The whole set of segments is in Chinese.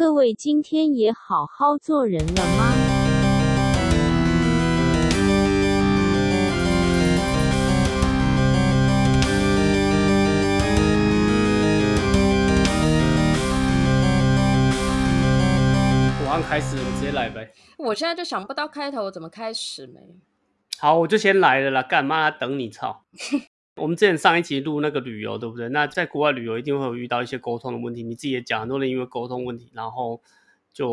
各位今天也好好做人了吗？我按开始，我直接来呗。我现在就想不到开头怎么开始没。好，我就先来了啦，干嘛等你操？我们之前上一集录那个旅游，对不对？那在国外旅游一定会有遇到一些沟通的问题，你自己也讲，很多人因为沟通问题，然后就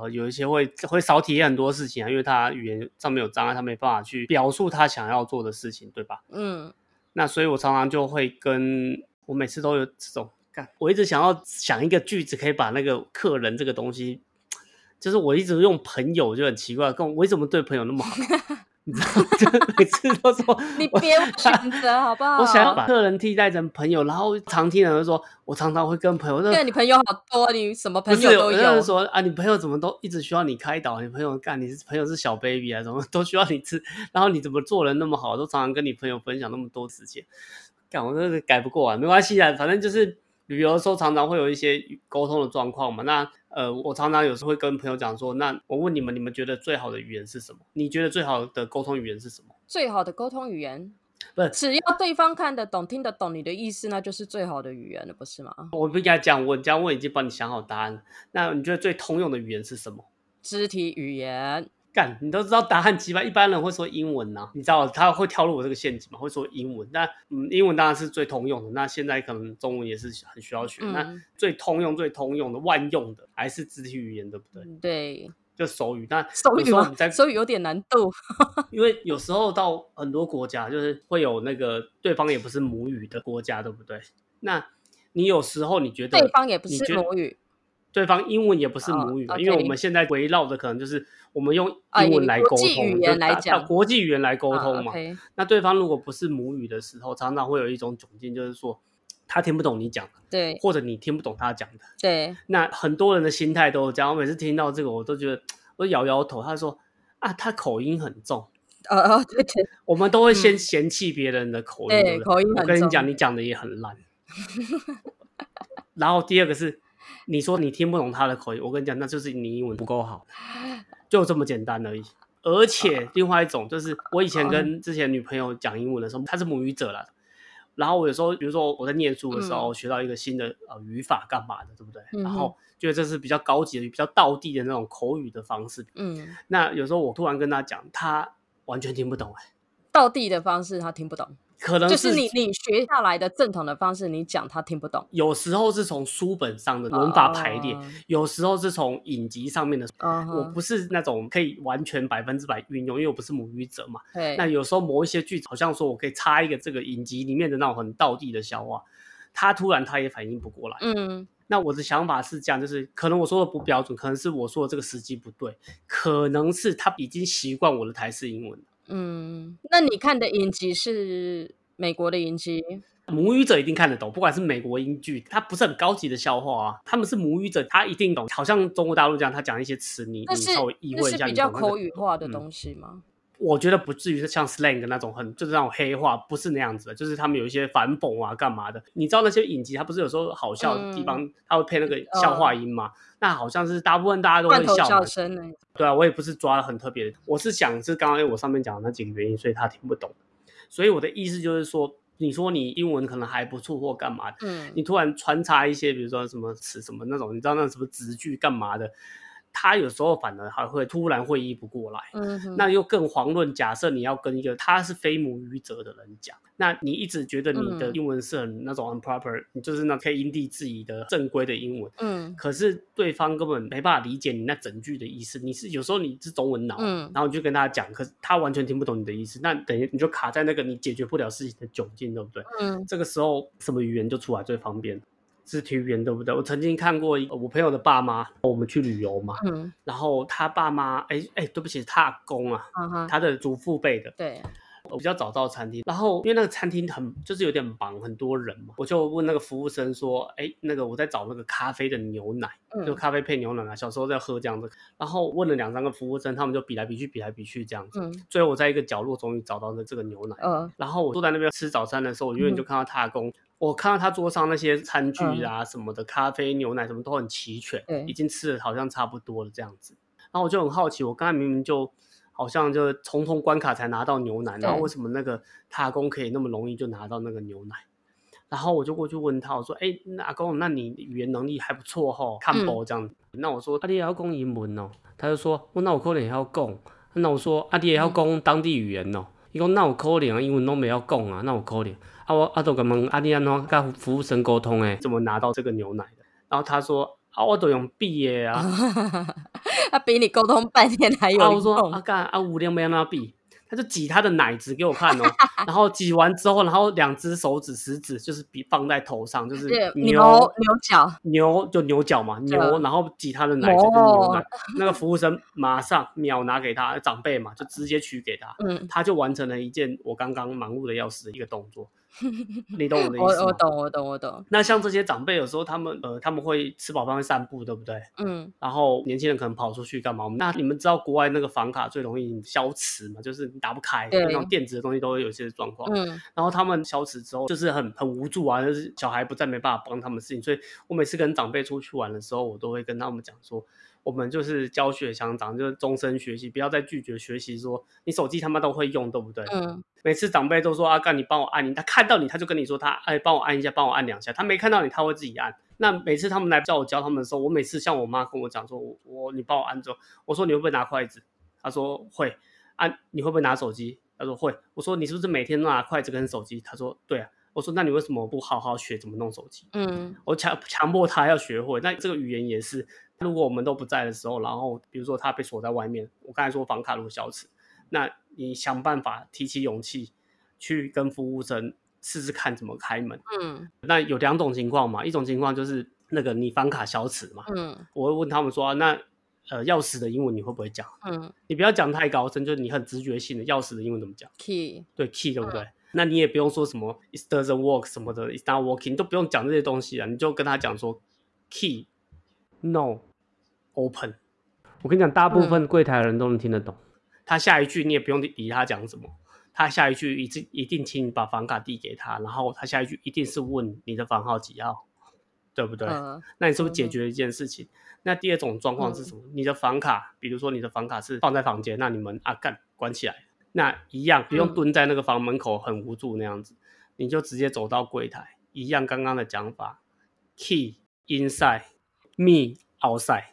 呃有一些会会少体验很多事情啊，因为他语言上面有障碍，他没办法去表述他想要做的事情，对吧？嗯，那所以我常常就会跟我每次都有这种干，我一直想要想一个句子可以把那个客人这个东西，就是我一直用朋友就很奇怪，跟我为什么对朋友那么好？你知道吗，就每次都说你别选择好不好？我想要把客人替代成朋友，然后常听人就说，我常常会跟朋友，因为你朋友好多，你什么朋友都有人有。说啊，你朋友怎么都一直需要你开导？你朋友干你是朋友是小 baby 啊，怎么都需要你吃？然后你怎么做人那么好，都常常跟你朋友分享那么多时间？干我真的改不过啊，没关系啊，反正就是旅游的时候常常会有一些沟通的状况嘛。那呃，我常常有时候会跟朋友讲说，那我问你们，你们觉得最好的语言是什么？你觉得最好的沟通语言是什么？最好的沟通语言，不是只要对方看得懂、听得懂你的意思，那就是最好的语言了，不是吗？我不应该这样问，这样问已经帮你想好答案。那你觉得最通用的语言是什么？肢体语言，干，你都知道答案几吧？一般人会说英文呐、你知道他会跳入我这个陷阱吗？会说英文，那嗯，英文当然是最通用的。那现在可能中文也是很需要学。那嗯最通用、最通用的、万用的还是肢体语言，对不对？对，就手语。那手语吗？手语有点难度。因为有时候到很多国家，就是会有那个对方也不是母语的国家，对不对？那你有时候你觉得对方也不是母语，对方英文也不是哦母语因为我们现在围绕的可能就是我们用啊英文来沟通，语言就讲大国际语言来沟啊通嘛。那对方如果不是母语的时候，常常会有一种窘境，就是说他听不懂你讲的，对或者你听不懂他讲的。对，那很多人的心态都是这样。我每次听到这个，我都觉得我摇摇头。他说啊，他口音很重，呃呃，对对我们都会先嫌弃别人的口音？口音很重我跟你讲，你讲的也很烂。然后第二个是，你说你听不懂他的口音，我跟你讲，那就是你英文不够好，就这么简单而已。而且另外一种就是，我以前跟之前女朋友讲英文的时候，她是母语者啦。然后我有时候，比如说我在念书的时候，学到一个新的呃语法干嘛的，对不对？嗯然后觉得这是比较高级的、比较道地的那种口语的方式。嗯，那有时候我突然跟她讲，她完全听不懂、欸，道地的方式她听不懂，可能就是你你学下来的正统的方式，你讲他听不懂。有时候是从书本上的文法排列，哦有时候是从影集上面的。我不是那种可以完全百分之百运用，因为我不是母语者嘛。对，那有时候某一些句子，好像说我可以插一个这个影集里面的那种很道地的笑话，他突然他也反应不过来。嗯那我的想法是这样，就是可能我说的不标准，可能是我说的这个时机不对，可能是他已经习惯我的台式英文了。嗯，那你看的影集是美国的影集？母语者一定看得懂，不管是美国英剧，它不是很高级的笑话啊，他们是母语者，他一定懂。好像中国大陆这样，他讲一些词，你你稍微意味一下，是比较口语化的嗯东西吗？我觉得不至于是像 slang 那种很就是那种黑话，不是那样子的，就是他们有一些反讽啊，干嘛的？你知道那些影集，它不是有时候好笑的地嗯方，它会配那个笑话音嘛？那好像是大部分大家都会笑嘛笑。声呢？对啊，我也不是抓的很特别的，我是想是刚刚我上面讲的那几个原因，所以他听不懂。所以我的意思就是说，你说你英文可能还不错或干嘛的，嗯你突然穿插一些，比如说什么词什么那种，你知道那什么词句干嘛的，他有时候反而还会突然会意不过来。嗯，那又更遑论，假设你要跟一个他是非母语者的人讲，那你一直觉得你的嗯英文是很那种很 proper，、你就是那可以因地制宜的正规的英文，嗯可是对方根本没办法理解你那整句的意思。你是有时候你是中文脑，嗯然后你就跟他讲，可是他完全听不懂你的意思，那等于你就卡在那个你解决不了事情的窘境，对不对？嗯这个时候什么语言就出来最方便？肢体语言对不对？我曾经看过一我朋友的爸妈，我们去旅游嘛，嗯。然后他爸妈，哎哎，对不起，他阿公啊，他的祖父辈的，对，比较早到餐厅，然后因为那个餐厅很就是有点忙，很多人嘛，我就问那个服务生说，哎，那个我在找那个咖啡的牛奶，嗯。就咖啡配牛奶啊，小时候在喝这样子，然后问了两三个服务生，他们就比来比去，比来比去这样子，嗯。最后我在一个角落终于找到了这个牛奶，嗯。然后我坐在那边吃早餐的时候，我远远就嗯。看到他的工，我看到他桌上那些餐具啊、什么的，咖啡、牛奶什么都很齐全对，已经吃的好像差不多了这样子。然后我就很好奇，我刚才明明就好像就重重关卡才拿到牛奶，然后为什么那个他阿公可以那么容易就拿到那个牛奶？然后我就过去问他，我说：“哎、那阿公，那你语言能力还不错吼，看嗯不这样子。那我说：“啊，弟也要讲英文哦？”他就说：“我那我可能也要讲。”那我说：“阿弟也要讲当地语言哦？”伊讲：“那有可能啊，英文都没要讲啊，那有可能。”啊，我啊都甲问阿弟安怎跟服务生沟通诶？怎么拿到这个牛奶的？然后他说：“啊，我都用 B 的啊。他 比你沟通半天还有啊，我说用啊干啊，五两要那比，他就挤他的奶子给我看哦，然后挤完之后，然后两只手指食指就是比放在头上，就是牛牛牛角，牛就牛角嘛，牛，嗯然后挤他的奶子就是牛奶哦，那个服务生马上秒拿给他，长辈嘛就直接取给他，嗯，他就完成了一件我刚刚忙碌的要死的一个动作，你懂我的意思吗？我懂我懂我懂，那像这些长辈，有时候他们呃他们会吃饱饭会散步，对不对？嗯然后年轻人可能跑出去干嘛？那你们知道国外那个房卡最容易消磁嘛？就是你打不开，对那种电子的东西都会有一些状况。嗯然后他们消磁之后，就是很很无助啊，就是小孩不在，没办法帮他们事情。所以我每次跟长辈出去玩的时候，我都会跟他们讲说，我们就是教学相长，就是终身学习，不要再拒绝学习说你手机他妈都会用，对不对？嗯每次长辈都说阿干，你帮我按你，他看到你他就跟你说他哎帮我按一下，帮我按两下，他没看到你他会自己按。那每次他们来叫我教他们的时候，我每次像我妈跟我讲说，我我你帮我按之后，我说你会不会拿筷子？他说会。按你会不会拿手机？他说会。我说你是不是每天都拿筷子跟手机？他说对啊。我说那你为什么不好好学怎么弄手机？嗯我强强迫他要学会。那这个语言也是，如果我们都不在的时候，然后比如说他被锁在外面，我刚才说房卡如果消磁，那你想办法提起勇气去跟服务生试试看怎么开门。嗯那有两种情况嘛，一种情况就是那个你房卡消磁嘛，嗯我会问他们说、啊那呃钥匙的英文你会不会讲？嗯你不要讲太高深，就是你很直觉性的钥匙的英文怎么讲？，key，对 key 对不对？那你也不用说什么 it doesn't work 什么的，it's not working，你都不用讲这些东西啊，你就跟他讲说 key no open。我跟你讲，大部分柜台的人都能听得懂。他下一句你也不用理他讲什么，他下一句一定一定请你把房卡递给他，然后他下一句一定是问你的房号几号，对不对？呃那你是不是解决了一件事情？那第二种状况是什么？你的房卡，比如说你的房卡是放在房间，那你们啊干关起来，那一样不用嗯蹲在那个房门口很无助那样子，你就直接走到柜台，一样刚刚的讲法，key inside me outside，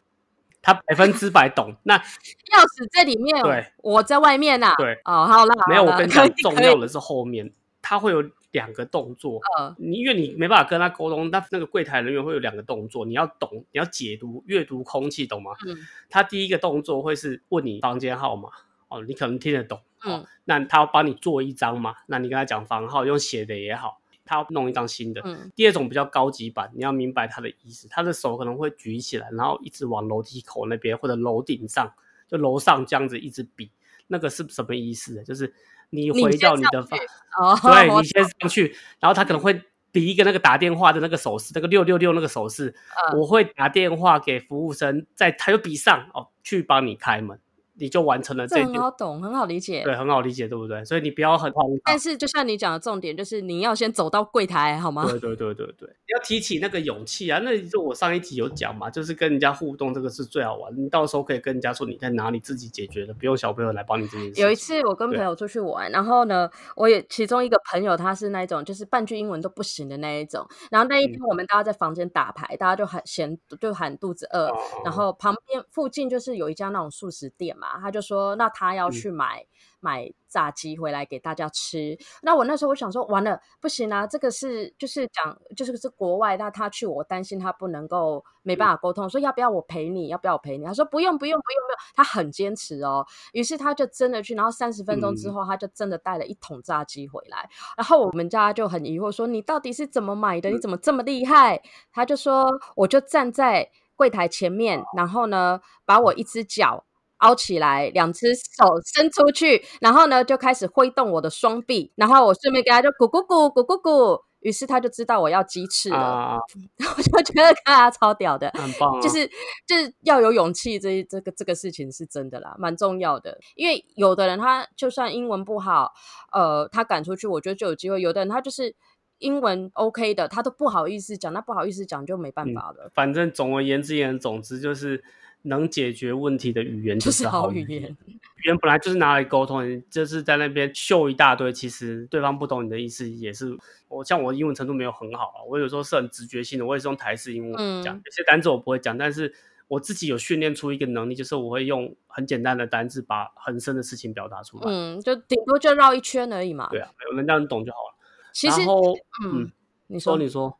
他百分之百懂。那钥匙在里面，对，我在外面呐。对，哦，好了，没有，我跟你讲，重要的是后面，他会有两个动作，呃你因为你没办法跟他沟通，那那个柜台人员会有两个动作，你要懂，你要解读、阅读空气，懂吗？嗯他第一个动作会是问你房间号码，哦，你可能听得懂，哦，嗯那他要帮你做一张嘛，那你跟他讲房号，用写的也好，他要弄一张新的。嗯第二种比较高级版，你要明白他的意思，他的手可能会举起来，然后一直往楼梯口那边或者楼顶上，就楼上这样子一直比，那个是什么意思？就是你你回到你的房，哦，对你先上去，然后他可能会比一个那个打电话的那个手势，那个六六六那个手势，嗯我会打电话给服务生，在他就比上哦，去帮你开门，你就完成了这这件，很好懂，很好理解。对，很好理解，对不对？所以你不要很慌张但。是就像你讲的重点，就是你要先走到柜台，好吗？对对对对对，要提起那个勇气啊！那就我上一集有讲嘛，就是跟人家互动，这个是最好玩。你到时候可以跟人家说你在哪里自己解决的，不用小朋友来帮你这件事。有一次我跟朋友出去玩，然后呢，我也其中一个朋友他是那一种就是半句英文都不行的那一种，然后那一天嗯我们大家在房间打牌，大家就喊嫌就喊肚子饿，哦，然后旁边附近就是有一家那种素食店嘛，他就说那他要嗯去买、买炸鸡回来给大家吃。那我那时候我想说，完了不行啊，这个是就是讲就是是国外，那他去我担心他不能够没办法沟通，说要不要我陪你，要不要我陪你？他说不用不用不用不用，他很坚持哦。于是他就真的去，然后三十分钟之嗯后，他就真的带了一桶炸鸡回来。然后我们家就很疑惑说，你到底是怎么买的？你怎么这么厉害？他就说，我就站在柜台前面，然后呢，把我一只脚凹起来，两只手伸出去，然后呢就开始挥动我的双臂，然后我顺便给他就咕咕咕咕咕咕，于是他就知道我要鸡翅了，啊，我就觉得看他超屌的。很棒啊，就是就是要有勇气，这这个这个事情是真的啦，蛮重要的。因为有的人他就算英文不好，呃，他赶出去，我觉得就有机会；有的人他就是英文 OK 的，他都不好意思讲，那不好意思讲就没办法了。反正总而言之言，总之就是能解决问题的语言就是好好语言言。语言本来就是拿来沟通，你就是在那边秀一大堆，其实对方不懂你的意思，也是我像我英文程度没有很好啊，我有时候是很直觉性的，我也是用台式英文讲，嗯有些单词我不会讲，但是我自己有训练出一个能力，就是我会用很简单的单字把很深的事情表达出来。嗯，就顶多就绕一圈而已嘛。对啊，有人让你懂就好了。其实嗯嗯，你说说你说，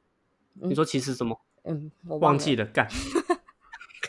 你说其实什么？嗯，我。忘记了，干。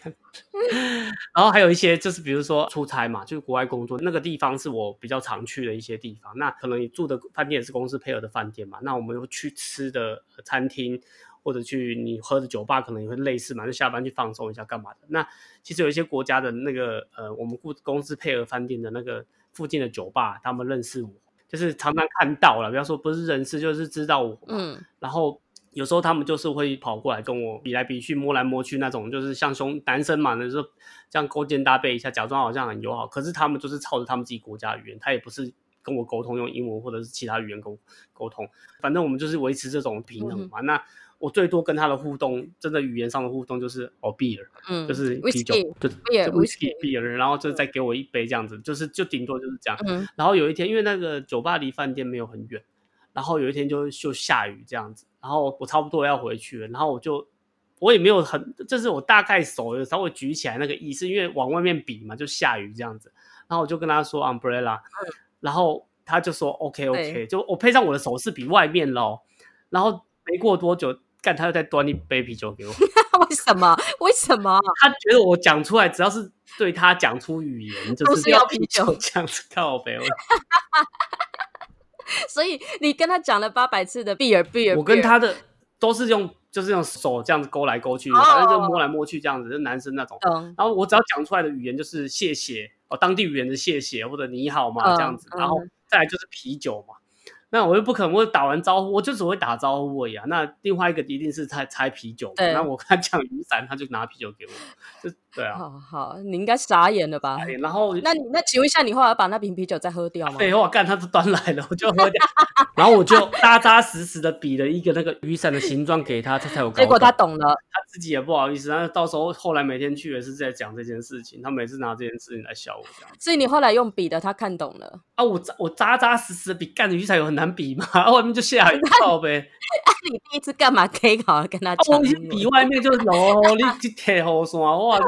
干 然后还有一些就是，比如说出差嘛，就是国外工作，那个地方是我比较常去的一些地方。那可能你住的饭店也是公司配合的饭店嘛，那我们去吃的餐厅或者去你喝的酒吧，可能也会类似嘛，就下班去放松一下干嘛的。那其实有一些国家的那个呃，我们公公司配合饭店的那个附近的酒吧，他们认识我，就是常常看到了，不要说不是认识，就是知道我嘛。嗯然后有时候他们就是会跑过来跟我比来比去、摸来摸去那种，就是像兄男生嘛，就是这样勾肩搭背一下，假装好像很友好。可是他们就是操着他们自己国家语言，他也不是跟我沟通用英文或者是其他语言沟沟通，反正我们就是维持这种平衡嘛。那我最多跟他的互动，真的语言上的互动就是哦 beer，嗯，就是啤酒 whisky，，就 whisky whisky beer，然后就再给我一杯这样子，就是就顶多就是这样。嗯然后有一天，因为那个酒吧离饭店没有很远，然后有一天就就下雨这样子，然后我差不多要回去了，然后我就我也没有很，就是我大概手有稍微举起来那个意思，因为往外面比嘛，就下雨这样子，然后我就跟他说 umbrella，、然后他就说 OK OK，就我配上我的手势比外面咯，然后没过多久，干他又再端一杯啤酒给我，为什么？为什么？他觉得我讲出来，只要是对他讲出语言，就是要要啤酒 这样子靠北。我所以你跟他讲了八百次的 beer beer，我跟他的都是用就是用手这样子勾来勾去，哦反正就摸来摸去这样子，就男生那种。然后我只要讲出来的语言就是谢谢哦，当地语言的谢谢或者你好嘛嗯这样子，嗯然后再来就是啤酒嘛。那我又不可能，我打完招呼我就只会打招呼而已啊。那另外一个一定是猜猜啤酒那我跟他讲雨伞，他就拿啤酒给我，就对啊。好好，你应该傻眼了吧？然后那你那请问一下，你后来把那瓶啤酒再喝掉吗？废话，干他都端来了，我就喝掉，然后我就扎扎实实的比了一个那个雨伞的形状给他，他才有。结果他懂了，他自己也不好意思，但是到时候后来每天去也是在讲这件事情，他每次拿这件事情来笑我这样所以你后来用笔的，他看懂了。啊，我扎我扎扎实实的比干的雨伞有很难比吗？啊 外面就下雨靠呗，你第一次干嘛可以好好跟他啊讲我？比外面就是哦，你去贴雨伞哇，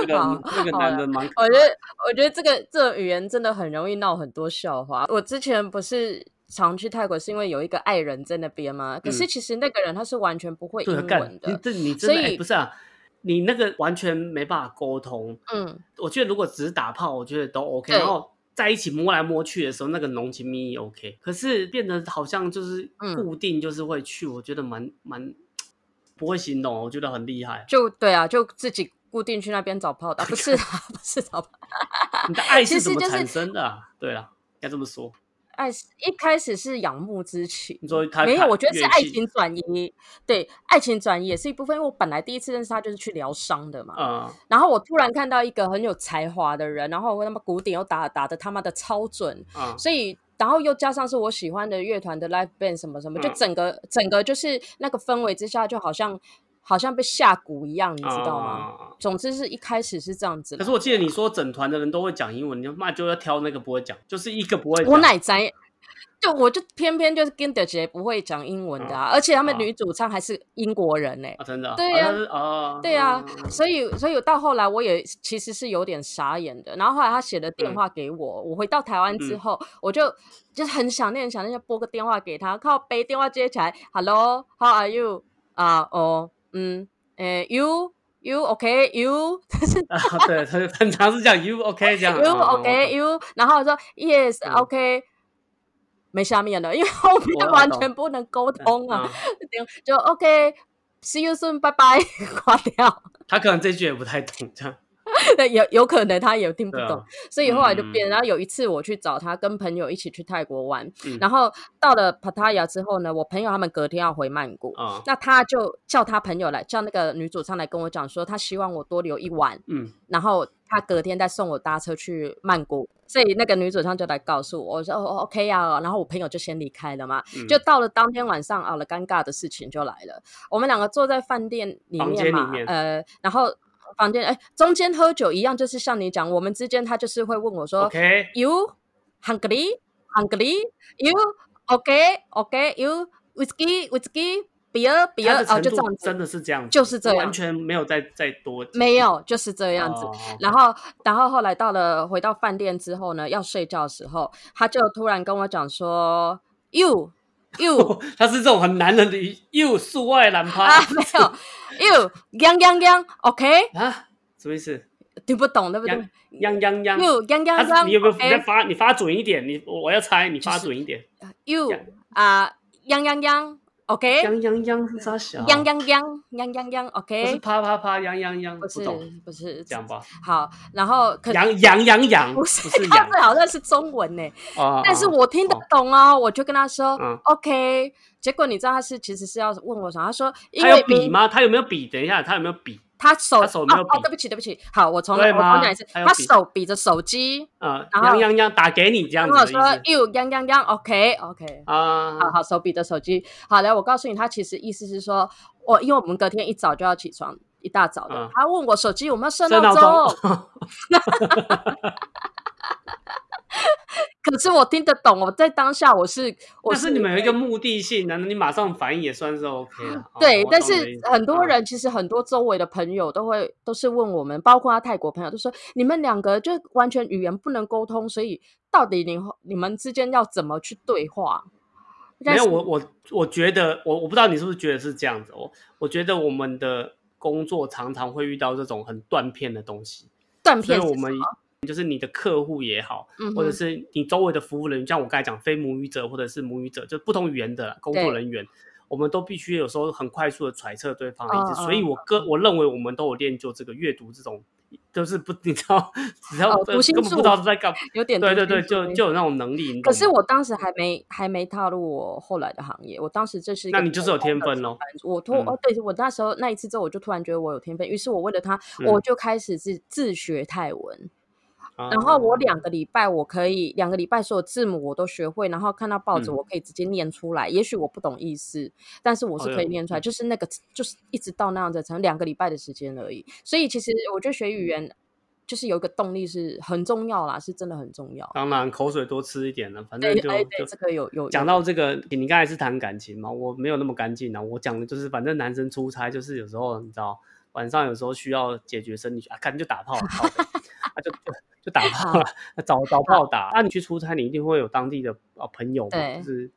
那个好那个男的蛮可我觉得，我觉得这个这种语言真的很容易闹很多笑话。我之前不是常去泰国，是因为有一个爱人在那边吗？可是嗯其实那个人他是完全不会英文，的，你这你真所以不是啊，你那个完全没办法沟通。嗯，我觉得如果只是打炮，我觉得都 OK，然后在一起摸来摸去的时候，那个浓情蜜意 OK。可是变得好像就是嗯固定就是会去，我觉得蛮蛮不会形容，我觉得很厉害。就对啊，就自己固定去那边找炮打，不是啊，不是找炮。你的爱是是怎么产生的、啊？对了，应该这么说。爱是一开始是仰慕之情，你说他没有，我觉得是爱情转移。对，爱情转移也是一部分，因为我本来第一次认识他就是去疗伤的嘛。嗯，然后我突然看到一个很有才华的人，然后他妈鼓点又打打的他妈的超准，嗯所以然后又加上是我喜欢的乐团的 live band 什么什么，就嗯整个整个就是那个氛围之下，就好像好像被下蛊一样，你知道吗？嗯总之是一开始是这样子。可是我记得你说整团的人都会讲英文，你妈就要挑那个不会讲，就是一个不会。我奶宅，就我就偏偏就是跟德杰不会讲英文的啊，而且他们啊女主唱还是英国人呢、啊，真的啊？对呀啊，对啊嗯，嗯所以所以到后来我也其实是有点傻眼的。然后后来他写了电嗯话给我，我回到台湾之嗯后，我就就是很想念，很想念，就拨个电话给他，靠背电话接起来，Hello，How are you？啊，哦，嗯，诶，You。You OK You 啊，对，他就很常是讲 you OK 这样。You OK You，然后我说 Yes 嗯 OK，没下面了，因为后面完全不能沟通啊。嗯 就 OK，see you soon，拜拜，挂掉。他可能这句也不太懂，这样 有有可能他也听不懂，啊所以后来就变。嗯然后有一次我去找他，跟朋友一起去泰国玩，嗯然后到了 Pattaya 之后呢，我朋友他们隔天要回曼谷，啊，那他就叫他朋友来，叫那个女主唱来跟我讲说，他希望我多留一晚，嗯，然后他隔天再送我搭车去曼谷。所以那个女主唱就来告诉我，我说哦 OK 啊，然后我朋友就先离开了嘛，嗯就到了当天晚上啊了，尴尬的事情就来了。我们两个坐在饭店里面嘛，面呃，然后房间哎中间喝酒一样，就是像你讲，我们之间他就是会问我说 OK，You hungry? Hungry? You okay? Okay? You whiskey? Whiskey? Beer? 他 Beer? 的哦，就这样子，真的是这样子，就是这样完全没有再再多没有，就是这样子。哦然后，然后后来到了回到饭店之后呢，要睡觉的时候，他就突然跟我讲说：“You, you 他是这种很男人的语，又数外男趴啊，没有，you 央央央，OK，啊，什么意思？听不懂对不对央央央，？You 央央央你有没有你再发你发准一点？你我我要猜，你发准一点。啊，央央央，OK，羊羊羊是啥小？央央央，央央央不是啪啪啪，羊羊羊，不是懂，不是这样吧？好，然后可羊羊羊羊，不不是，羊他这好像是中文呢。啊。但是啊我听得懂哦，我就跟他说、嗯 OK。结果你知道他是其实是要问我什么？他说因他有笔吗？他有没有笔？等一下，他有没有笔？他手他手没有比哦哦，对不起对不起，好，我重来，我重讲一次，他手比着手机，啊，然后央央央打给你这样跟我说子的意思。you 央央央，OK OK。啊。好好，手比着手机。好来，我告诉你，他其实意思是说，我因为我们隔天一早就要起床，一大早的，嗯他问我手机有没有设设闹钟，可是我听得懂，我在当下我是我但是你们有一个目的性，难道你马上反应也算是 OK 了？哦对，我但是很多嗯人其实很多周围的朋友都会都是问我们，包括他泰国朋友，都说你们两个就完全语言不能沟通，所以到底你你们之间要怎么去对话？没有，我我我觉得我我不知道你是不是觉得是这样子我。我觉得我们的工作常常会遇到这种很断片的东西，断片是所以我们就是你的客户也好，嗯或者是你周围的服务人员，像我刚才讲非母语者或者是母语者，就不同语言的工作人员，我们都必须有时候很快速的揣测对方的意思。嗯所以我个我认为我们都有练就这个阅读这种，就是不你知道，只要哦读心术根本不知道在干嘛。有点对对对，就就有那种能力。可是我当时还没还没踏入我后来的行业，我当时这是那你就是有天分咯上班族我突、嗯哦，对我那时候那一次之后，我就突然觉得我有天分，于是我为了他，嗯我就开始自自学泰文。啊然后我两个礼拜我可以两个礼拜所有字母我都学会，然后看到报纸嗯我可以直接念出来。也许我不懂意思，但是我是可以念出来，就是那个就是一直到那样子，才两个礼拜的时间而已。所以其实我觉得学语言就是有一个动力是很重要啦，是真的很重要。当然口水多吃一点了，反正，就哎，对，就这个有有讲到这个，你刚才是谈感情嘛，我没有那么干净啊。我讲的就是，反正男生出差就是有时候你知道，晚上有时候需要解决生理学啊，看就打炮，啊就就就打炮了，找找炮打。啊，你去出差，你一定会有当地的啊朋友嘛，就是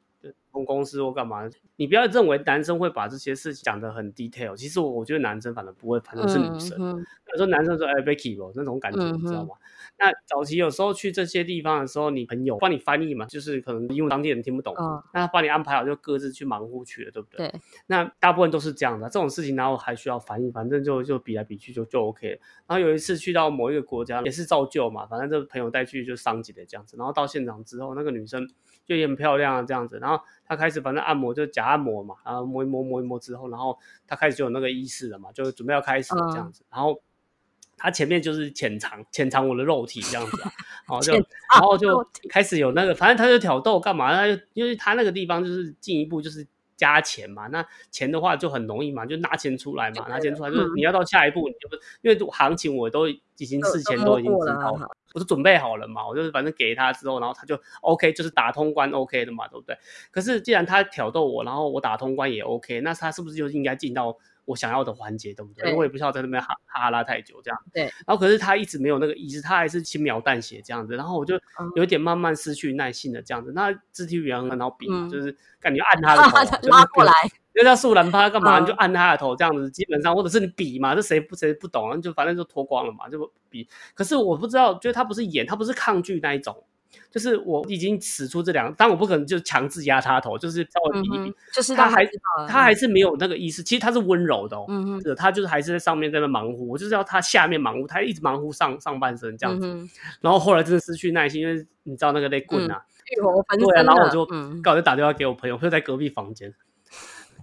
同公司或干嘛。你不要认为男生会把这些事情讲得很 detail，其实我我觉得男生反而不会，反正是女生。嗯有时候男生说：“哎，Vicky 咯，那种感觉，嗯你知道吗？”那早期有时候去这些地方的时候，你朋友帮你翻译嘛，就是可能因为当地人听不懂，嗯那他帮你安排好，就各自去忙乎去了，对不对？对，那大部分都是这样的，这种事情然后还需要翻译，反正就就比来比去就就 OK 了。然后有一次去到某一个国家，也是照旧嘛，反正这个朋友带去就桑吉的这样子。然后到现场之后，那个女生就也很漂亮啊这样子，然后她开始反正按摩就假按摩嘛，然后摸一摸摸一摸之后，然后他开始就有那个意识了嘛，就准备要开始了这样子，然后。他前面就是潜藏潜藏我的肉体这样子啊，然 后就然后就开始有那个，反正他就挑逗干嘛？他就因为他那个地方就是进一步就是加钱嘛，那钱的话就很容易嘛，就拿钱出来嘛，拿钱出来就是嗯你要到下一步，你就因为行情我都已经都事前都都已经知道哈，我都准备好了嘛，我就是反正给他之后，然后他就 OK，就是打通关 OK 的嘛，对不对？可是既然他挑逗我，然后我打通关也 OK，那他是不是就应该进到我想要的环节，对不对？对因为我也不需要在那边哈哈哈拉太久这样。对。然后可是他一直没有那个意识，他还是轻描淡写这样子，然后我就嗯有点慢慢失去耐性的这样子。那肢体语言很好比，嗯就是感觉按他的头啊，就是拉过来，就叫树懒趴干嘛？嗯你就按他的头这样子，基本上或者是你比嘛，这谁不谁不懂啊？就反正就脱光了嘛，就比。可是我不知道，就是他不是演，他不是抗拒那一种，就是我已经使出这两，但我不可能就强制压他头，就是稍微比一比，嗯，就是他还让他还是没有那个意识，其实他是温柔的哦，嗯他就是还是在上面在那忙乎，我就是要他下面忙乎，他一直忙乎上上半身这样子，嗯，然后后来真的失去耐心，因为你知道那个雷棍啊，欲火焚对啊，然后我就嗯，刚好就打电话给我朋友，朋友在隔壁房间，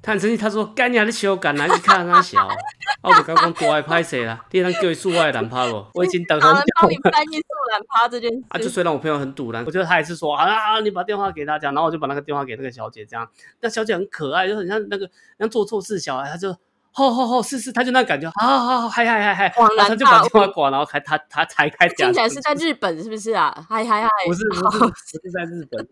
他很生气，他说干你还是修改，哪去看他小，啊，我就刚刚多爱拍谁啦，第二叫你宿外男趴不，我已经等很久了。翻译素兰趴这件事，啊，就虽然我朋友很堵然，我觉得他也是说啊，你把电话给他讲，然后我就把那个电话给那个小姐，这样，那小姐很可爱，就很像那个像做错事小孩，他就吼吼吼，是是，他就那感觉，好好好，嗨嗨嗨嗨，然后他就把电话挂，然后开他他才开讲，听起来是在日本是不是啊？嗨嗨嗨，不是不是不是在日本，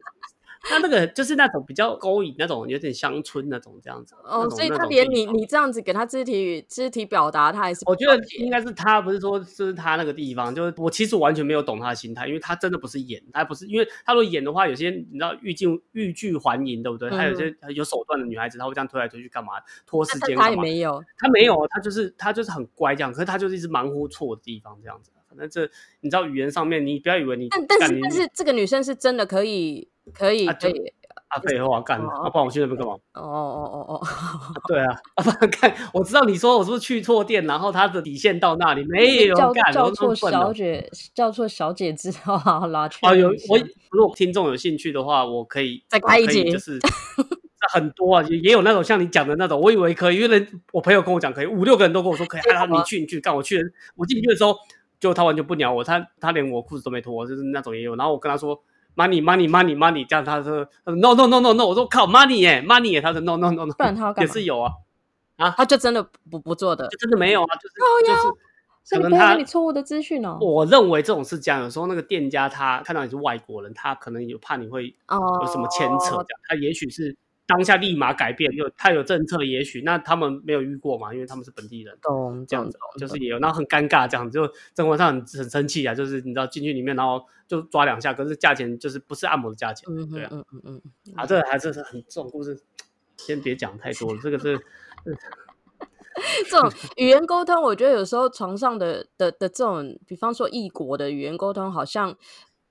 他那个就是那种比较勾引那种，有点乡村那种这样子。哦，所以他连你你这样子给他肢体肢体表达，他还是我觉得应该是他，不是说就是他那个地方，就是我其实完全没有懂他的心态，因为他真的不是演，他不是，因为他如果演的话，有些你知道欲进欲拒还迎，对不对？他有些有手段的女孩子，她会这样推来推去干嘛？拖时间他？也没有，他没有，他就是他就是很乖这样，可是他就是一直忙乎错的地方这样子。反正这你知道语言上面，你不要以为你但但是但是这个女生是真的可以可以可以，啊废话干，哦啊不然我去那边干嘛？哦哦哦哦，对啊，啊不然看我知道你说我是不是去错店，然后他的底线到那里没有叫干，叫错小姐叫错小姐之后，好啦，确哦，有我如果听众有兴趣的话，我可以再开一集就是很多啊，也也有那种像你讲的那种，我以为可以，因为人我朋友跟我讲可以，五六个人都跟我说可以，啊，你去你去，干我去了，我进去的时候，就他完全不鸟我，他他连我裤子都没脱，就是那种也有，然后我跟他说。Money money money money，这样他说他说 no no no no no，我说靠 money 耶 money 耶，他说 no no no no，不然他要干也是有啊啊，他就真的不不做的，就真的没有啊，就是就是所以你不要可能他给你错误的资讯哦。我认为这种是这样，有时候那个店家他看到你是外国人，他可能有怕你会哦，有什么牵扯，这样，他也许是当下立马改变，有他有政策，也许那他们没有遇过嘛，因为他们是本地人，懂这样子懂就是也有，然后很尴尬，这样子就郑文上很很生气啊，就是你知道进去里面，然后就抓两下，可是价钱就是不是按摩的价钱，嗯对啊，嗯嗯嗯嗯，啊，这还是是很这种故事，先别讲太多了，这个是 这种语言沟通，我觉得有时候床上的的的这种，比方说异国的语言沟通，好像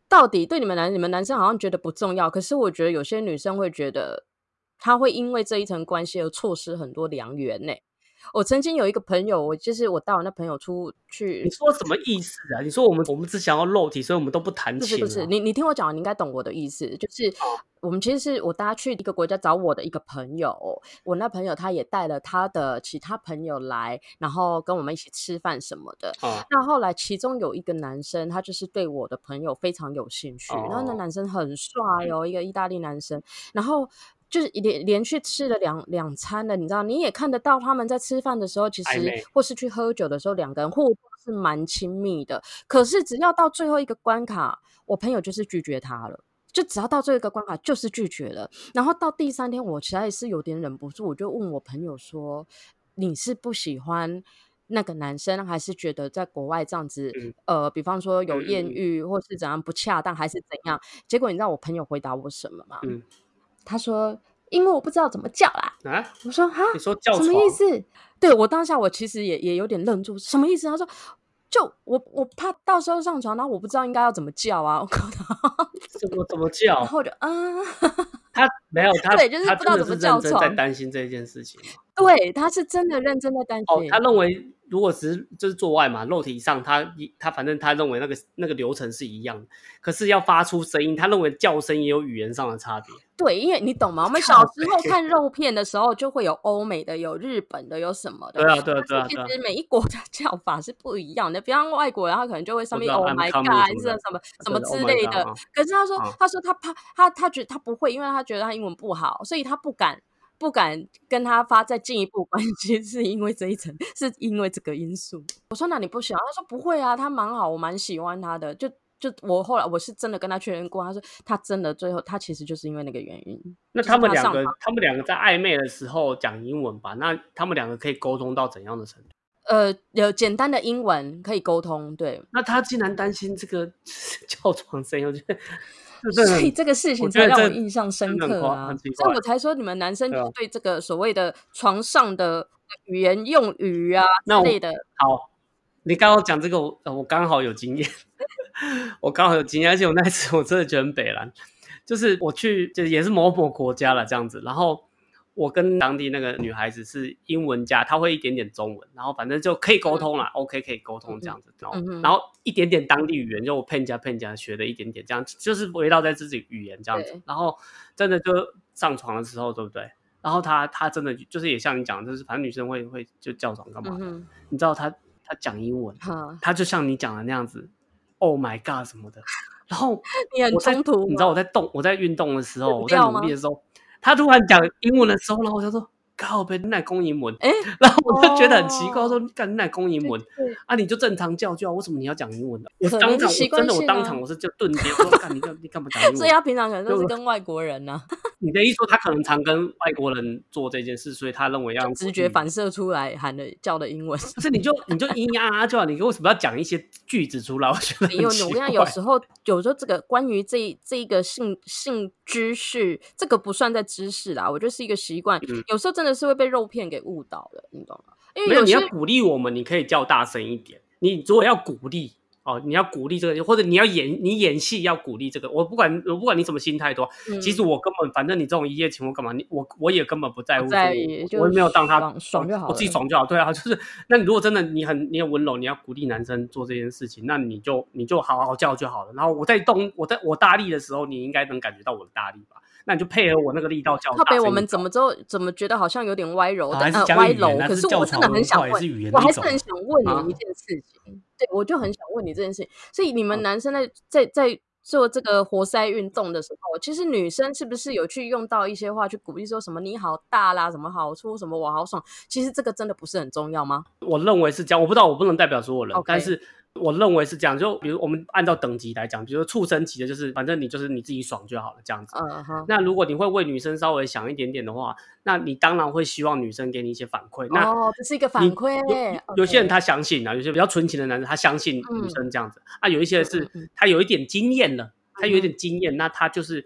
到底对你们男你们男生好像觉得不重要，可是我觉得有些女生会觉得，她会因为这一层关系而错失很多良缘呢。我曾经有一个朋友，我就是我带我那朋友出去你，说什么意思啊？你说我们我们只想要肉体，所以我们都不谈情、啊，不是不是，你你听我讲，你应该懂我的意思。就是我们其实是我大家去一个国家找我的一个朋友，我那朋友他也带了他的其他朋友来，然后跟我们一起吃饭什么的。哦，那后来其中有一个男生，他就是对我的朋友非常有兴趣，然后那哦男生很帅哦，一个意大利男生，然后。就是连连续吃了两两餐了，你知道，你也看得到他们在吃饭的时候，其实或是去喝酒的时候，两个人互动是蛮亲密的。可是只要到最后一个关卡，我朋友就是拒绝他了。就只要到最后一个关卡，就是拒绝了。然后到第三天，我实在是有点忍不住，我就问我朋友说：“你是不喜欢那个男生，还是觉得在国外这样子，嗯呃，比方说有艳遇，或是怎样不恰当，还是怎样？”结果你知道我朋友回答我什么吗？嗯他说：“因为我不知道怎么叫啦。”啊，我说：“哈，你说叫什么意思？”对我当下我其实也也有点愣住，什么意思？他说：“就我我怕到时候上床，然后我不知道应该要怎么叫啊。”我靠，怎么怎么叫然？后我就啊，他没有 他，对就是不知道怎么叫在担心这件事情。对，他是真的认真的担哦，心。他认为如果只是就是做爱嘛，肉体上他一他反正他认为那个那个流程是一样的，可是要发出声音，他认为叫声也有语言上的差别。对，因为你懂吗？我们小时候看肉片的时候，就会有欧美的，有日本的，有什么的。对啊，对啊，对啊，其。实每一国的叫法是不一样的，比方外国人，他可能就会上面 “Oh my God” 还什么什么什么之 Oh 类的啊。可是他说啊，他说他怕他他觉得他不会，因为他觉得他英文不好，所以他不敢不敢跟他发再进一步关系，是因为这一层，是因为这个因素。我说那你不喜欢？他说不会啊，他蛮好，我蛮喜欢他的。就就我后来我是真的跟他确认过，他说他真的最后他其实就是因为那个原因。那他们两个他们两个在暧昧的时候讲英文吧？那他们两个可以沟通到怎样的程度？呃，有简单的英文可以沟通，对，那他竟然担心这个 叫床声，我觉得所以这个事情才让我印象深刻啊，所以我才说你们男生对这个所谓的床上的语言用语啊之类的，好。你刚刚讲这个，我呃我刚好有经验，我刚好有经验，而且我那一次我真的觉得很北蓝，就是我去就也是某某国家了这样子，然后我跟当地那个女孩子是英文家，她会一点点中文，然后反正就可以沟通啦、o k 可以沟通这样子，然后、嗯然后一点点当地语言，就我骗家骗家学的一点点，这样就是围绕在自己语言这样子，然后真的就上床的时候，对不对？然后她她真的就是也像你讲的，就是反正女生会会就叫床干嘛的，嗯，你知道她她讲英文，哈，他就像你讲的那样子，Oh my God 什么的。然后 你很冲突你知道我在动，我在运动的时候，我在努力的时候，他突然讲英文的时候，然后我就说。靠呗，你乃公英文，哎 然后我就觉得很奇怪，哦我说干你乃公英文对啊，你就正常叫就好，为什么你要讲英文呢？我当场，真的，我当场我是就顿跌，我说干你干你干嘛讲英文？所以他平常可能都是跟外国人呢、你的意思说他可能常跟外国人做这件事，所以他认为要直觉反射出来喊的叫的英文。不 是你就你就咿呀啊就好，你为什么要讲一些句子出来？我觉得没有，我跟你讲，怪有时候有时候这个关于这这一个性性知识，这个不算在知识啦，我觉得是一个习惯。嗯有时候真的是会被肉片给误导的，你懂吗？因为没有，你要鼓励我们，你可以叫大声一点。你如果要鼓励哦，你要鼓励这个，或者你要演，你演戏要鼓励这个。我不管，我不管你什么心态多，嗯其实我根本反正你这种一夜情我干嘛？你我我也根本不在乎我，在就我也没有当他爽爽就好我自己爽就好。对啊，就是那你如果真的你很你很温柔，你要鼓励男生做这件事情，那你就你就好好叫就好了。然后我在动，我在我大力的时候，你应该能感觉到我的大力吧？那你就配合我那个力道叫大声一点。靠北，我们怎么之后怎么觉得好像有点歪柔的、啊还是呃歪讲语言楼？可啊是我真的很想问化也是语言，我还是很想问啊你一件事情。对，我就很想问你这件事情。所以你们男生在在在做这个活塞运动的时候，其实女生是不是有去用到一些话去鼓励说什么你好大啦，什么好粗，什么我好爽？其实这个真的不是很重要吗？我认为是这样，我不知道，我不能代表所有人但是我认为是这样。就比如我们按照等级来讲，比如说畜生级的，就是反正你就是你自己爽就好了这样子。嗯哼，那如果你会为女生稍微想一点点的话，那你当然会希望女生给你一些反馈。那哦，这是一个反你馈有有些人他相信啊，有些比较纯情的男生他相信女嗯生这样子、啊，有一些是他有一点经验了，他有一嗯点经验，那他就是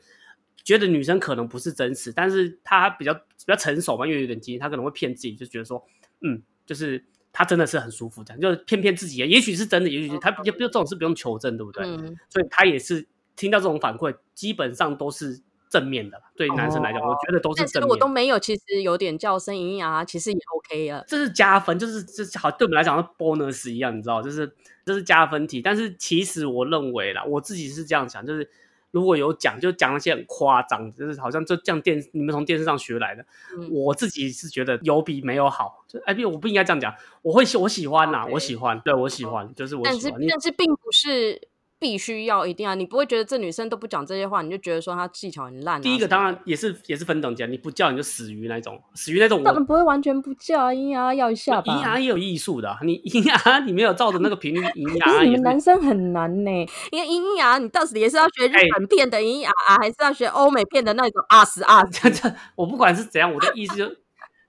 觉得女生可能不是真实，但是他比较比较成熟嘛，因为有点经验，他可能会骗自己，就觉得说，嗯，就是他真的是很舒服，这样就是骗骗自己，也许是真的，也许是他也不这种事不用求证，对不对？嗯，所以他也是听到这种反馈，基本上都是正面的啦。对男生来讲，我觉得都是正面的。如果都没有，其实有点叫声咿咿呀呀，其实也 OK 了。这是加分，就是这是好对我们来讲是 bonus 一样，你知道，就是这是加分题。但是其实我认为啦，我自己是这样想，就是如果有讲，就讲那些很夸张，就是好像就这样电你们从电视上学来的。嗯我自己是觉得有比没有好，就哎，不，我不应该这样讲。我会喜我喜欢啦 OK 我喜欢，对我喜欢，就是我喜欢。你但是并不是必须要一定要，你不会觉得这女生都不讲这些话，你就觉得说她技巧很烂、啊。第一个当然也是也是分等级啊，你不叫你就死鱼那种，死鱼那种我当然不会完全不叫啊，咿呀要一下吧。咿呀也有艺术的啊、你咿呀你没有照着那个频率咿可呀 你们男生很难呢，因为咿咿呀，你到底也是要学日哎本片的咿呀啊，还是要学欧美片的那种啊死啊这这，我不管是怎样，我的意思就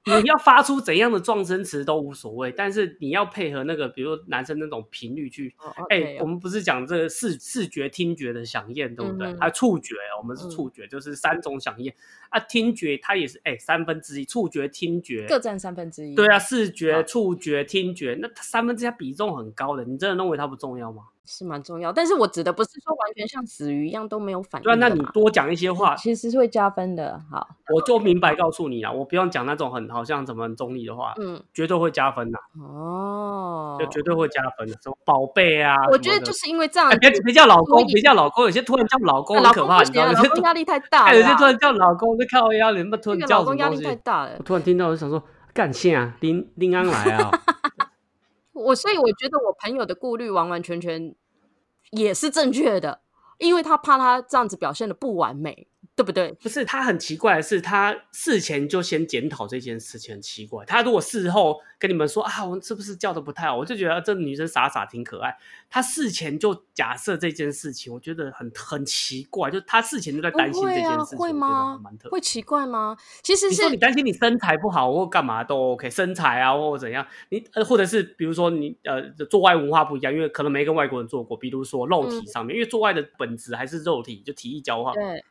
你要发出怎样的撞声词都无所谓，但是你要配合那个，比如男生那种频率去。哦哎、我们不是讲这个视视觉、听觉的响应，对不对？嗯还有触觉，我们是嗯触觉，就是三种响应啊。听觉它也是哎三分之一，触觉、听觉各占三分之一。对啊，视觉、触觉、听觉，那它三分之一它比重很高的，你真的认为它不重要吗？是蛮重要，但是我指的不是说完全像死鱼一样都没有反应对啊，那你多讲一些话，其实是会加分的。好，我就明白告诉你啊，我不用讲那种很好像怎么很中立的话，嗯，绝对会加分的、哦，就绝对会加分的，什么宝贝啊，我觉得就是因为这样别别叫老公，别叫老公，有些突然叫老公哎很可怕，你知道吗？老公压力太大哎，了啦，有些突然叫老公，就靠腰，你们突这个然叫老公压力？太大了我。突然听到，我就想说，干啥？林林安来啊？我所以我觉得我朋友的顾虑完完全全也是正确的，因为他怕他这样子表现的不完美，对不对？不是，他很奇怪的是，他事前就先检讨这件事情，很奇怪。他如果事后跟你们说啊，我是不是叫的不太好，我就觉得这女生傻傻挺可爱。他事前就假设这件事情，我觉得很很奇怪，就他事前就在不担心这会啊，件事情，会我觉得吗蛮特？会奇怪吗？其实是你说你担心你身材不好或干嘛都 OK，身材啊或怎样，你呃或者是比如说你呃做外文化不一样，因为可能没跟外国人做过，比如说肉体嗯上面，因为做爱的本质还是肉体，就体液交换。对，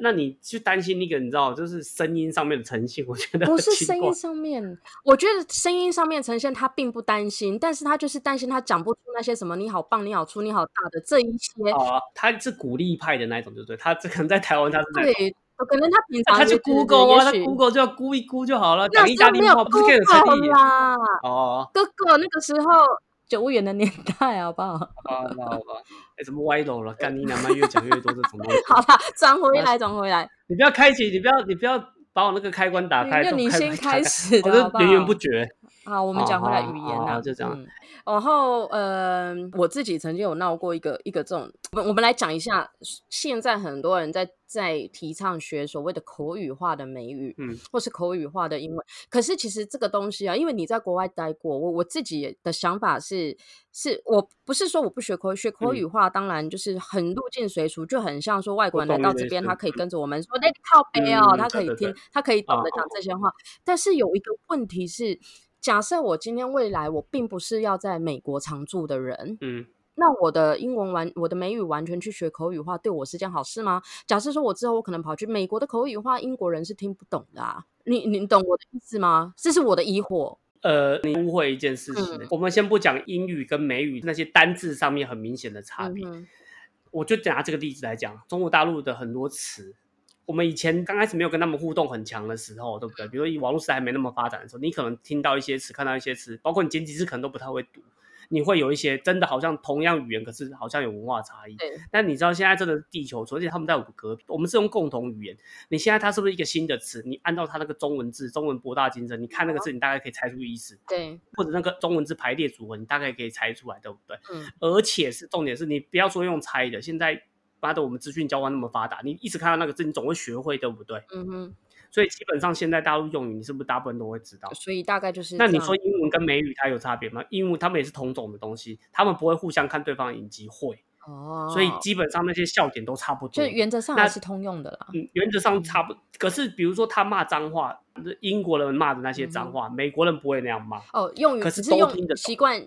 那你去担心那个，你知道，就是声音上面的呈现，我觉得不是声音上面，我觉得声音上面呈现他并不担心，但是他就是担心他讲不出那些什么“你好棒”“你好粗”“你好大”的这一些。哦，他是鼓励派的那一种，对不对？他这可能在台湾他是，对，可能他平常他去也对对 Google 啊，他 Google 就要估一估就好了，那讲意时候没有 Google 意？啦，哦，哥哥那个时候九五元的年代，好不好？好吧，好吧，哎，怎么歪楼了？干你娘妈，越讲越多这种东西。好了，转回来，转回来，你不要开启，你不要，你不要把我那个开关打开，那你先开始的，我就源源不绝。好，我们好讲回来语言啦，好好就这样嗯。然后，呃，我自己曾经有闹过一个一个这种，我们我们来讲一下，现在很多人在在提倡学所谓的口语化的美语，嗯，或是口语化的英文。可是其实这个东西啊，因为你在国外待过，我我自己的想法是，是我不是说我不学口语，学口语。化当然就是很入境随俗，就很像说外国人来到这边，他可以跟着我们说那个靠背哦，嗯他可以听。他可以懂得哦讲这。些话。但是有一个问题是，假设我今天未来我并不是要在美国常住的人，嗯，那我的英文完，我的美语完全去学口语化，对我是件好事吗？假设说我之后我可能跑去美国的口语化，英国人是听不懂的啊，你你懂我的意思吗？这是我的疑惑。呃，你误会一件事情。嗯我们先不讲英语跟美语那些单字上面很明显的差别，嗯，我就拿这个例子来讲，中国大陆的很多词。我们以前刚开始没有跟他们互动很强的时候，对不对？比如说以网络时代还没那么发展的时候，你可能听到一些词，看到一些词，包括你简体字可能都不太会读，你会有一些真的好像同样语言，可是好像有文化差异。对，但你知道现在真的地球村，而且他们在我们隔壁，我们是用共同语言。你现在它是不是一个新的词？你按照它那个中文字，中文博大精深，你看那个字，你大概可以猜出意思，对，或者那个中文字排列组合，你大概可以猜出来，对不对？嗯，而且是重点是你不要说用猜的，现在妈的我们资讯交换那么发达，你一直看到那个字，你总会学会，对不对？嗯哼，所以基本上现在大陆用语，你是不是大部分都会知道？所以大概就是那你说英文跟美语它有差别吗？英文他们也是同种的东西，他们不会互相看对方的影集会，哦，所以基本上那些笑点都差不多。就原则上是通用的啦。嗯，原则上差不。可是比如说他骂脏话，英国人骂的那些脏话，美国人不会那样骂。哦，用语可是都听得懂习惯，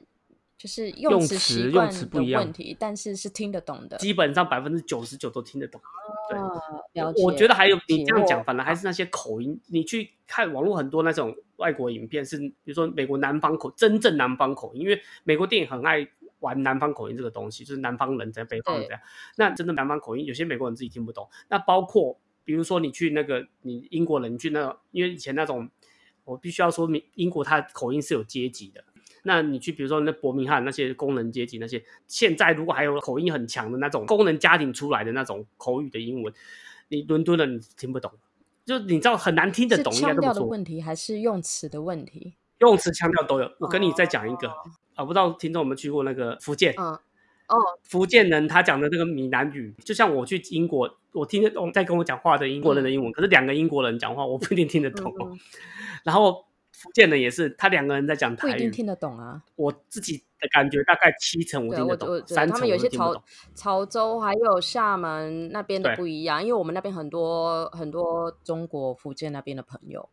就是用用词词用习惯的词不一样问题，但是是听得懂的。基本上百分之九十九都听得懂。对哦，了解。我觉得还有你这样讲，反而还是那些口音。你去看网络很多那种外国影片，是比如说美国南方口，真正南方口音，因为美国电影很爱玩南方口音这个东西，就是南方人在北方人对这样。那真的南方口音，有些美国人自己听不懂。那包括比如说你去那个你英国人去那种，因为以前那种，我必须要说明英国它口音是有阶级的。那你去比如说那伯明翰那些工人阶级那些，现在如果还有口音很强的那种工人家庭出来的那种口语的英文，你伦敦的你听不懂，就你知道很难听得懂，应该腔。调的问题，还是用词的问题？用词腔调都有。我跟你再讲一个哦啊，不知道听众有没有去过那个福建？嗯，哦，福建人他讲的那个闽南语，就像我去英国，我听得懂在跟我讲话的英国人的英文，可是两个英国人讲话，我不一定听得懂。嗯嗯 然后福建人也是，他两个人在讲台语，不一定听得懂啊。我自己的感觉大概七成我听得懂，三成们有些潮。潮州还有厦门那边的不一样，因为我们那边很多很多中国福建那边的朋友。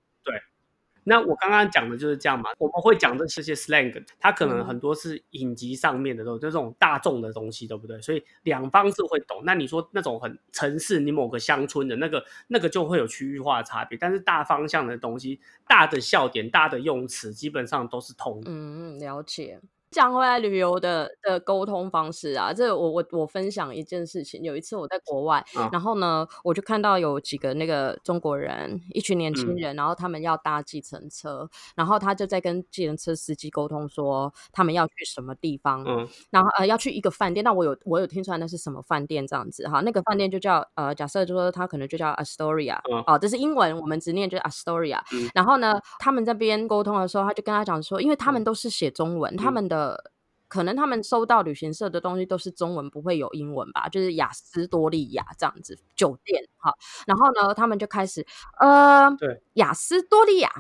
那我刚刚讲的就是这样嘛，我们会讲这些 slang，它可能嗯很多是影集上面的，都就这种大众的东西，对不对？所以两方是会懂。那你说那种很城市，你某个乡村的那个，那个就会有区域化的差别。但是大方向的东西，大的笑点、大的用词，基本上都是通的。嗯，了解。讲回来旅游的的沟通方式啊，这我我我分享一件事情。有一次我在国外，啊然后呢，我就看到有几个那个中国人，一群年轻嗯。人，然后他们要搭计程车，然后他就在跟计程车司机沟通说他们要去什么地方，嗯。然后呃要去一个饭店，那我有我有听出来那是什么饭店这样子哈，那个饭店就叫呃假设就说他可能就叫 Astoria，嗯。哦这是英文，我们直念就是 Astoria，、嗯。然后呢他们这边沟通的时候，他就跟他讲说，因为他们嗯。都是写中文，他嗯。们的。可能他们收到旅行社的东西都是中文，不会有英文吧？就是雅斯多利亚这样子酒店哈，然后呢，他们就开始呃，对，雅斯多利亚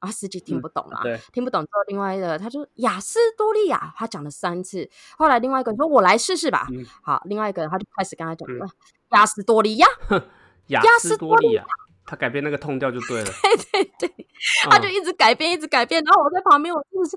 啊，司机听嗯不懂啊，对，听不懂之后，另外一个他就雅斯多利亚，他讲了三次。后来另外一个说：“我来试试吧。嗯好，另外一个他就开始跟他讲雅斯多利亚，雅亚斯斯多利亚，他改变那个痛调就对了。对对对，他就嗯一直改变，一直改变。然后我在旁边，我真的是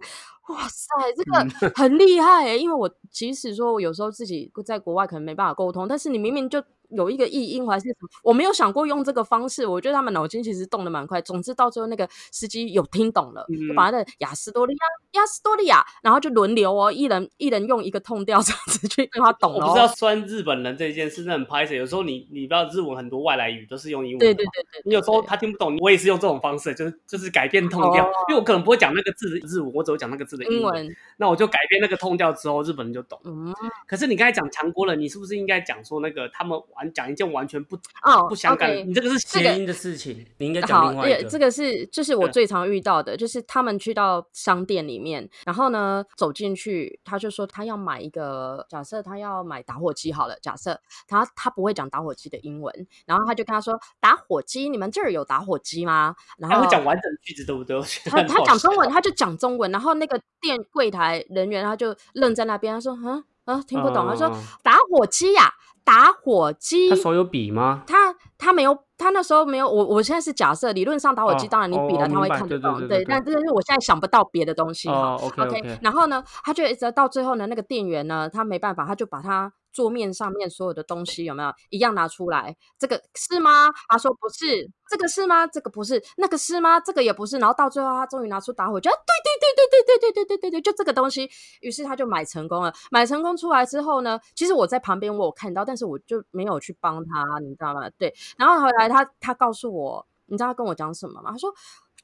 哇塞，这嗯个 很厉害欸。因为我即使说我有时候自己在国外可能没办法沟通，但是你明明就有一个译音还是什么，我没有想过用这个方式。我觉得他们脑筋其实动的蛮快。总之到最后那个司机有听懂了，就把他的雅斯多利亚、雅斯多利亚，然后就轮流哦，一人一人用一个痛调这样子去让他 懂了、我不是要哦。酸日本人这一件事，那很拍摄。有时候你你不知道日文很多外来语都是用英文，对对对对，你有时候他听不懂，我也是用这种方式，就是就是改变痛调，哦因为我可能不会讲那个字的日文，我只会讲那个字的文，英文，那我就改变那个痛调之后，日本人就懂。嗯，可是你刚才讲强国人，你是不是应该讲说那个他们完讲一件完全不哦不相干你这个是谐音的事情，你应该讲好，另外一个。这这个是就是我最常遇到的，就是他们去到商店里面，然后呢走进去，他就说他要买一个，假设他要买打火机好了，假设他他不会讲打火机的英文，然后他就跟他说打火机，你们这儿有打火机吗？然后他会讲完整句子，对不对？他他讲中文，他就讲中文，然后那个店柜台人员他就愣在那边，他说嗯啊听不懂，他说嗯嗯嗯打火机呀、打火机，他手有笔吗？他他没有，他那时候没有。我我现在是假设，理论上打火机哦当然你比了哦他会明白对对看得懂，对对对但但是我现在想不到别的东西哈。哦，OK OK，然后呢，他就一直到最后呢，那个店员呢，他没办法，他就把他桌面上面所有的东西有没有一样拿出来？这个是吗？他说不是，这个是吗？这个不是，那个是吗？这个也不是。然后到最后，他终于拿出打火机，啊对对对对对对对对对对对，就这个东西。于是他就买成功了。买成功出来之后呢，其实我在旁边我有看到，但是我就没有去帮他，你知道吗？对。然后后来他他告诉我，你知道他跟我讲什么吗？他说。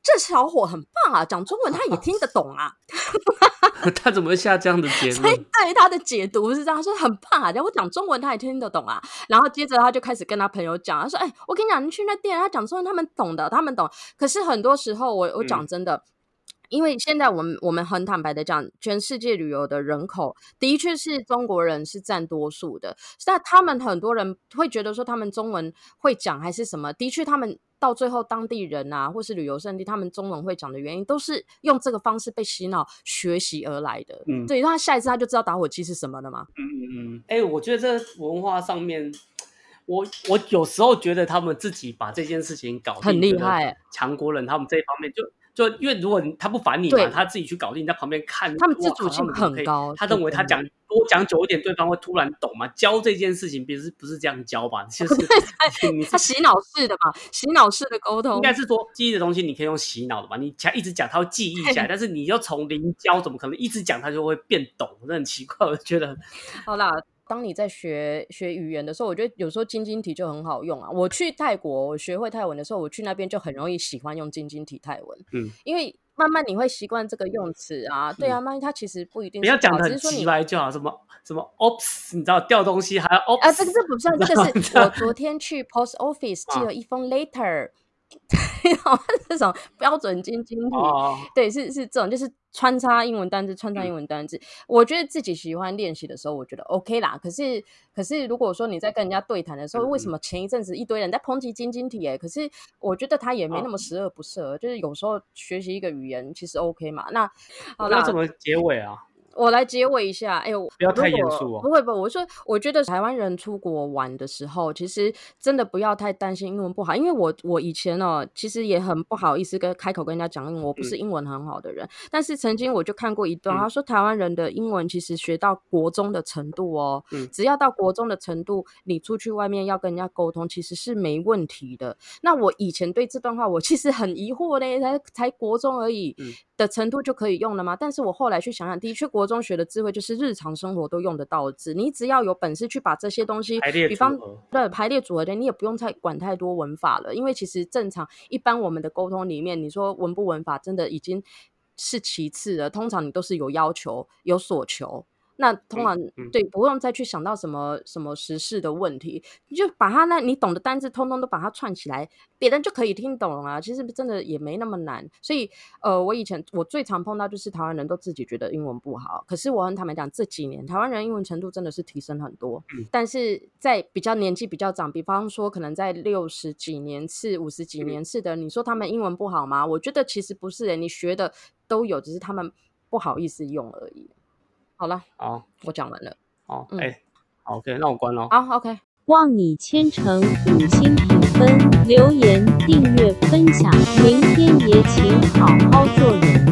这小伙很棒啊，讲中文他也听得懂啊。他怎么会下这样的结所以论？对他的解读是这样，他说很棒啊，然后我讲中文他也听得懂啊。然后接着他就开始跟他朋友讲，他说：“哎，我跟你讲，你去那店，他讲中文，他们懂的，他们懂。可是很多时候，我我讲嗯真的。因为现在我们我们很坦白的讲，全世界旅游的人口的确是中国人是占多数的，但他们很多人会觉得说他们中文会讲还是什么，的确他们到最后当地人啊，或是旅游胜地，他们中文会讲的原因，都是用这个方式被洗脑学习而来的。嗯对，那他下一次他就知道打火机是什么了嘛。嗯嗯嗯，哎、我觉得这文化上面，我我有时候觉得他们自己把这件事情搞定很厉害欸强国人他们这一方面就。就因为如果他不烦你嘛，他自己去搞定，你在旁边看，他们自主性很高他认为他讲多讲久一点，对方会突然懂嘛？教这件事情不是不是这样教吧？就是他洗脑式的嘛，洗脑式的沟通应。该是说记忆的东西，你可以用洗脑的吧？你讲一直讲，他会记忆起来，但是你要从零教，怎么可能一直讲他就会变懂？这很奇怪，我觉得好啦，当你在学学语言的时候，我觉得有时候晶晶体就很好用啊。我去泰国，我学会泰文的时候，我去那边就很容易喜欢用晶晶体泰文，嗯，因为慢慢你会习惯这个用词啊。对啊，慢慢它其实不一定不要讲的很直只是说你白就好，什么什么 ops，你知道掉东西还要 ops 啊，这个这不算，这个是我昨天去 post office 寄啊了一封 letter，这 种标准晶晶体。哦，对，是是这种，就是穿插英文单字，穿插英文单字。我觉得自己喜欢练习的时候，我觉得 OK 啦。可是，可是如果说你在跟人家对谈的时候，为什嗯么前一阵子一堆人在抨击晶晶体？哎，可是我觉得他也没那么十恶不赦，就是有时候学习一个语言其实 OK 嘛。那好啦那，怎么结尾啊？我来结尾一下，哎、我不要太严肃哦不会不会，我说我觉得台湾人出国玩的时候，其实真的不要太担心英文不好，因为我我以前哦，其实也很不好意思跟开口跟人家讲英文，我不是英文很好的人，但是曾经我就看过一段，嗯。他说台湾人的英文其实学到国中的程度哦，嗯。只要到国中的程度，你出去外面要跟人家沟通，其实是没问题的。那我以前对这段话，我其实很疑惑嘞，才才国中而已嗯。的程度就可以用了吗？但是我后来去想想，的确国中学的智慧就是日常生活都用得到的字，你只要有本事去把这些东西排列比方对排列组合的，你也不用太管太多文法了，因为其实正常一般我们的沟通里面，你说文不文法真的已经是其次了，通常你都是有要求、有所求。那通常、嗯对，不用再去想到什么什么时事的问题，你就把它那你懂的单字通通都把它串起来，别人就可以听懂啊。其实真的也没那么难。所以呃，我以前我最常碰到就是台湾人都自己觉得英文不好，可是我很坦白讲，这几年台湾人英文程度真的是提升很多。嗯但是在比较年纪比较长，比方说可能在六十几年次、五十几嗯年次的，你说他们英文不好吗？我觉得其实不是、欸，你学的都有，只是他们不好意思用而已。好了，好我讲完了。好，嗯哎，好，OK，那我关了。好，OK。望你千诚五星评分、留言、订阅、分享，明天也请好好做人。